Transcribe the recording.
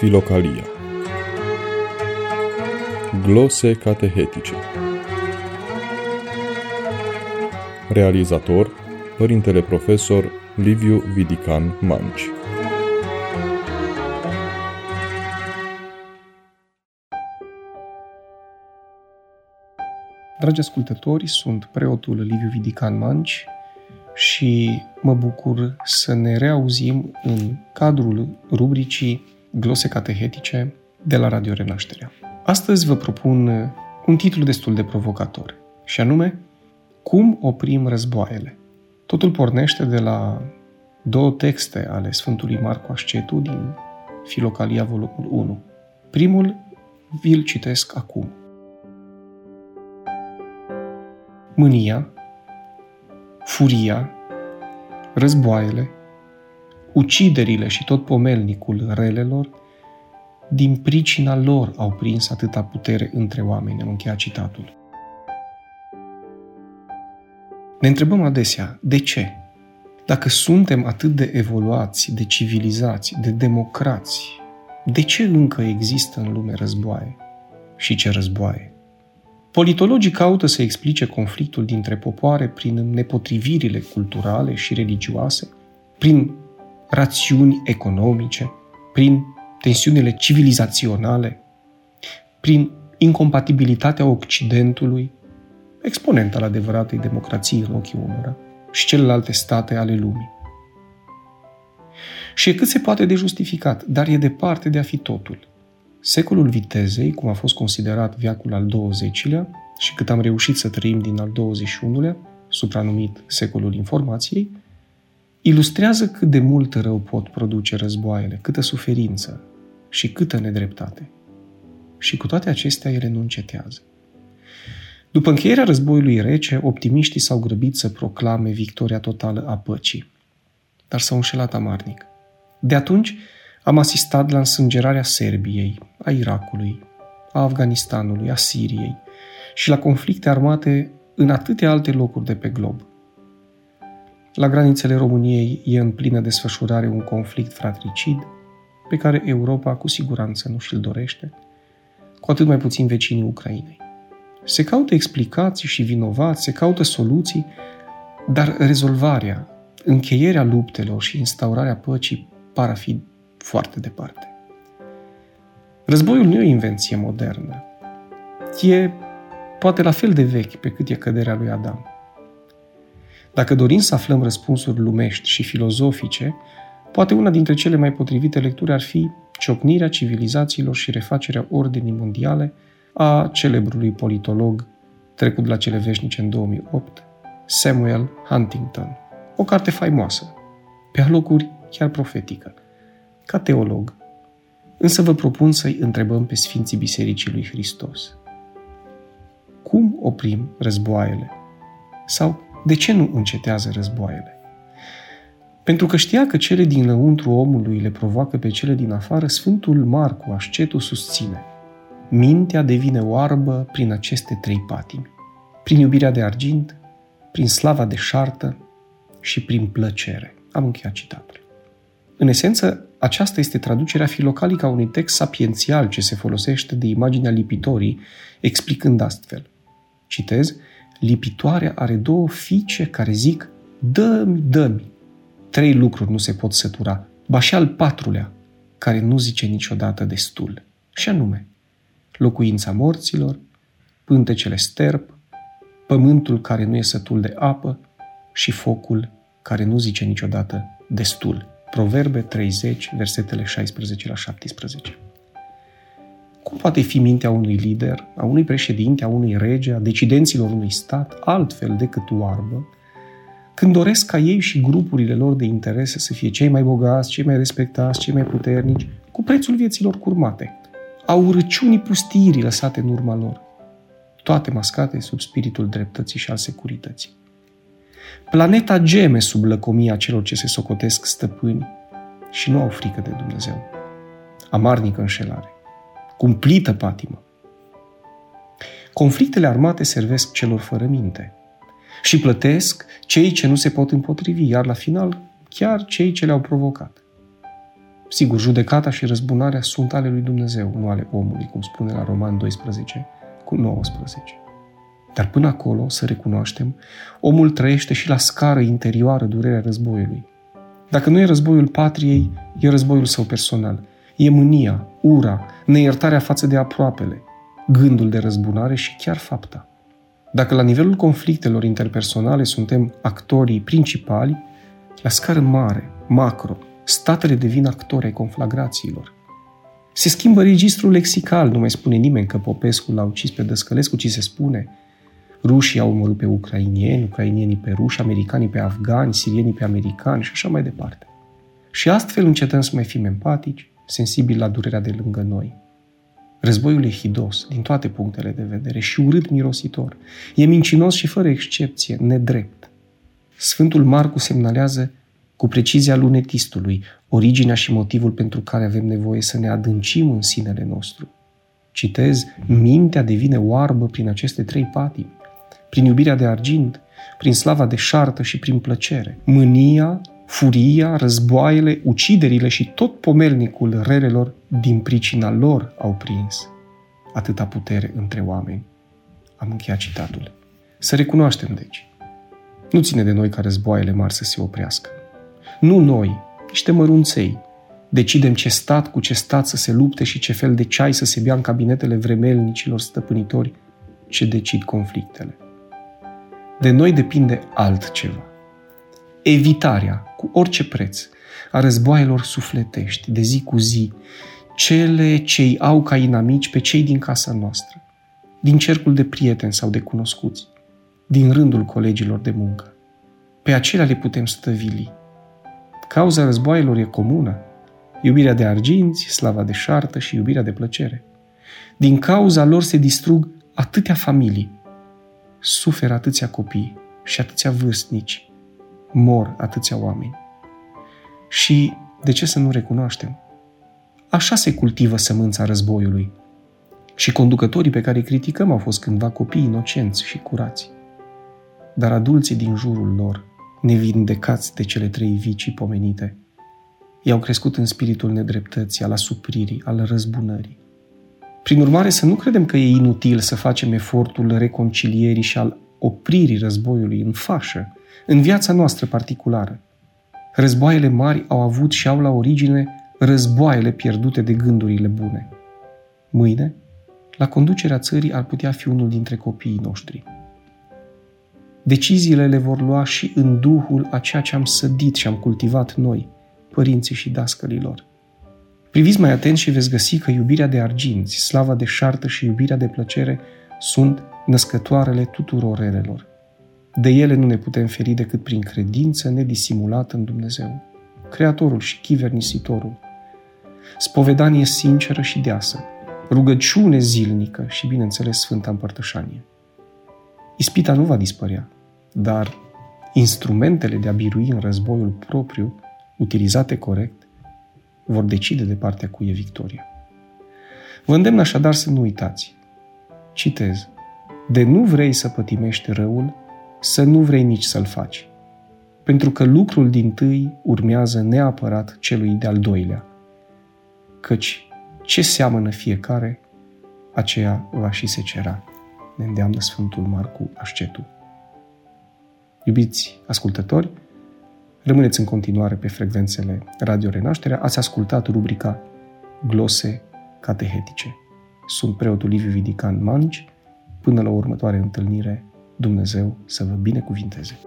Filocalia Glose catehetice. Realizator Părintele Profesor Liviu Vidican Manci. Dragi ascultători, sunt preotul Liviu Vidican Manci și mă bucur să ne reauzim în cadrul rubricii Glose catehetice de la Radio Renașterea. Astăzi vă propun un titlu destul de provocator, și anume Cum oprim războaiele? Totul pornește de la două texte ale Sfântului Marcu Ascetu din Filocalia, volumul 1. Primul vi-l citesc acum. Mânia, furia, războaiele, uciderile și tot pomelnicul relelor, din pricina lor au prins atâta putere între oameni, am încheiat citatul. Ne întrebăm adesea, de ce? Dacă suntem atât de evoluați, de civilizați, de democrați, de ce încă există în lume războaie? Și ce războaie? Politologii caută să explice conflictul dintre popoare prin nepotrivirile culturale și religioase, prin rațiuni economice, prin tensiunile civilizaționale, prin incompatibilitatea Occidentului, exponent al adevăratei democrații în ochii unora, și celelalte state ale lumii. Și e cât se poate de justificat, dar e departe de a fi totul. Secolul vitezei, cum a fost considerat viacul al XX-lea și cât am reușit să trăim din al XXI-lea, supranumit secolul informației, ilustrează cât de mult rău pot produce războaiele, câtă suferință și câtă nedreptate. Și cu toate acestea ele nu încetează. După încheierea războiului rece, optimiștii s-au grăbit să proclame victoria totală a păcii, dar s-au înșelat amarnic. De atunci, am asistat la însângerarea Serbiei, a Irakului, a Afganistanului, a Siriei și la conflicte armate în atâtea alte locuri de pe glob. La granițele României e în plină desfășurare un conflict fratricid pe care Europa cu siguranță nu și-l dorește, cu atât mai puțin vecinii Ucrainei. Se caută explicații și vinovați, se caută soluții, dar rezolvarea, încheierea luptelor și instaurarea păcii par a fi foarte departe. Războiul nu e o invenție modernă. E poate la fel de vechi pe cât e căderea lui Adam. Dacă dorim să aflăm răspunsuri lumești și filozofice, poate una dintre cele mai potrivite lecturi ar fi Ciocnirea civilizațiilor și refacerea ordinii mondiale a celebrului politolog trecut la cele veșnice în 2008, Samuel Huntington. O carte faimoasă, pe alocuri chiar profetică – ca teolog, însă vă propun să-i întrebăm pe Sfinții Bisericii lui Hristos. Cum oprim războaiele? Sau de ce nu încetează războaiele? Pentru că știa că cele din lăuntru omului le provoacă pe cele din afară, Sfântul Marcu Ascetu susține Mintea devine oarbă prin aceste trei patimi, prin iubirea de argint, prin slava de șartă și prin plăcere. Am încheiat citatul. În esență, aceasta este traducerea filocalică a unui text sapiențial ce se folosește de imaginea lipitorii, explicând astfel. Citez, lipitoarea are două fiice care zic, dă-mi, dă-mi. Trei lucruri nu se pot sătura, ba și al patrulea, care nu zice niciodată destul. Și anume, locuința morților, pântecele sterp, pământul care nu e sătul de apă și focul care nu zice niciodată destul. Proverbe 30, versetele 16 la 17. Cum poate fi mintea unui lider, a unui președinte, a unui rege, a decidenților unui stat altfel decât oarbă, când doresc ca ei și grupurile lor de interese să fie cei mai bogați, cei mai respectați, cei mai puternici, cu prețul vieților curmate, a urăciunii pustirii lăsate în urma lor, toate mascate sub spiritul dreptății și al securității. Planeta geme sub lăcomia celor ce se socotesc stăpâni și nu au frică de Dumnezeu. Amarnică înșelare, cumplită patimă. Conflictele armate servesc celor fără minte și plătesc cei ce nu se pot împotrivi, iar la final chiar cei ce le-au provocat. Sigur, judecata și răzbunarea sunt ale lui Dumnezeu, nu ale omului, cum spune la Roman 12 cu 19. Dar până acolo, să recunoaștem, omul trăiește și la scară interioară durerea războiului. Dacă nu e războiul patriei, e războiul său personal. E mânia, ura, neiertarea față de aproapele, gândul de răzbunare și chiar fapta. Dacă la nivelul conflictelor interpersonale suntem actorii principali, la scară mare, macro, statele devin actori ai conflagrațiilor. Se schimbă registrul lexical, nu mai spune nimeni că Popescu l-a ucis pe Dăscălescu, ci se spune rușii au omorât pe ucrainieni, ucrainienii pe ruși, americanii pe afgani, sirienii pe americani și așa mai departe. Și astfel încetăm să mai fim empatici, sensibili la durerea de lângă noi. Războiul e hidos, din toate punctele de vedere, și urât mirositor. E mincinos și fără excepție, nedrept. Sfântul Marcu semnalează cu precizia lunetistului originea și motivul pentru care avem nevoie să ne adâncim în sinele nostru. Citez, mintea devine oarbă prin aceste trei patimi, prin iubirea de argint, prin slava de șartă și prin plăcere. Mânia, furia, războaiele, uciderile și tot pomelnicul relelor din pricina lor au prins atâta putere între oameni. Am încheiat citatul. Să recunoaștem, deci, nu ține de noi ca războaiele mari să se oprească. Nu noi, niște mărunței, decidem ce stat cu ce stat să se lupte și ce fel de ceai să se bea în cabinetele vremelnicilor stăpânitori ce decid conflictele. De noi depinde altceva. Evitarea, cu orice preț, a războaielor sufletești, de zi cu zi, cele ce îi au ca inamici pe cei din casa noastră, din cercul de prieteni sau de cunoscuți, din rândul colegilor de muncă. Pe acelea le putem stăvili. Cauza războaielor e comună, iubirea de arginți, slava de șartă și iubirea de plăcere. Din cauza lor se distrug atâtea familii, suferă atâția copii și atâția vârstnici, mor atâția oameni. Și de ce să nu recunoaștem? Așa se cultivă sămânța războiului. Și conducătorii pe care îi criticăm au fost cândva copii inocenți și curați. Dar adulții din jurul lor, nevindecați de cele trei vicii pomenite, i-au crescut în spiritul nedreptății, al asupririi, al răzbunării. Prin urmare, să nu credem că e inutil să facem efortul reconcilierii și al opririi războiului în fașă, în viața noastră particulară. Războaiele mari au avut și au la origine războaiele pierdute de gândurile bune. Mâine, la conducerea țării ar putea fi unul dintre copiii noștri. Deciziile le vor lua și în duhul a ceea ce am sădit și am cultivat noi, părinții și dascălilor. Priviți mai atent și veți găsi că iubirea de arginți, slava de șartă și iubirea de plăcere sunt născătoarele tuturor relelor. De ele nu ne putem feri decât prin credință nedisimulată în Dumnezeu, Creatorul și Chivernisitorul. Spovedanie sinceră și deasă, rugăciune zilnică și, bineînțeles, Sfânta Împărtășanie. Ispita nu va dispărea, dar instrumentele de a birui în războiul propriu, utilizate corect, vor decide de partea cui e victoria. Vă îndemn așadar să nu uitați. Citez. De nu vrei să pătimești răul, să nu vrei nici să-l faci. Pentru că lucrul din tâi urmează neapărat celui de-al doilea. Căci ce seamănă fiecare, aceea va și se cera. Ne îndeamnă Sfântul Marcu Ascetu. Iubiți ascultători, Rămâneți în continuare pe frecvențele Radio Renașterea. Ați ascultat rubrica Glose catehetice. Sunt preotul Liviu Vidican Manici. Până la următoare întâlnire, Dumnezeu să vă binecuvinteze.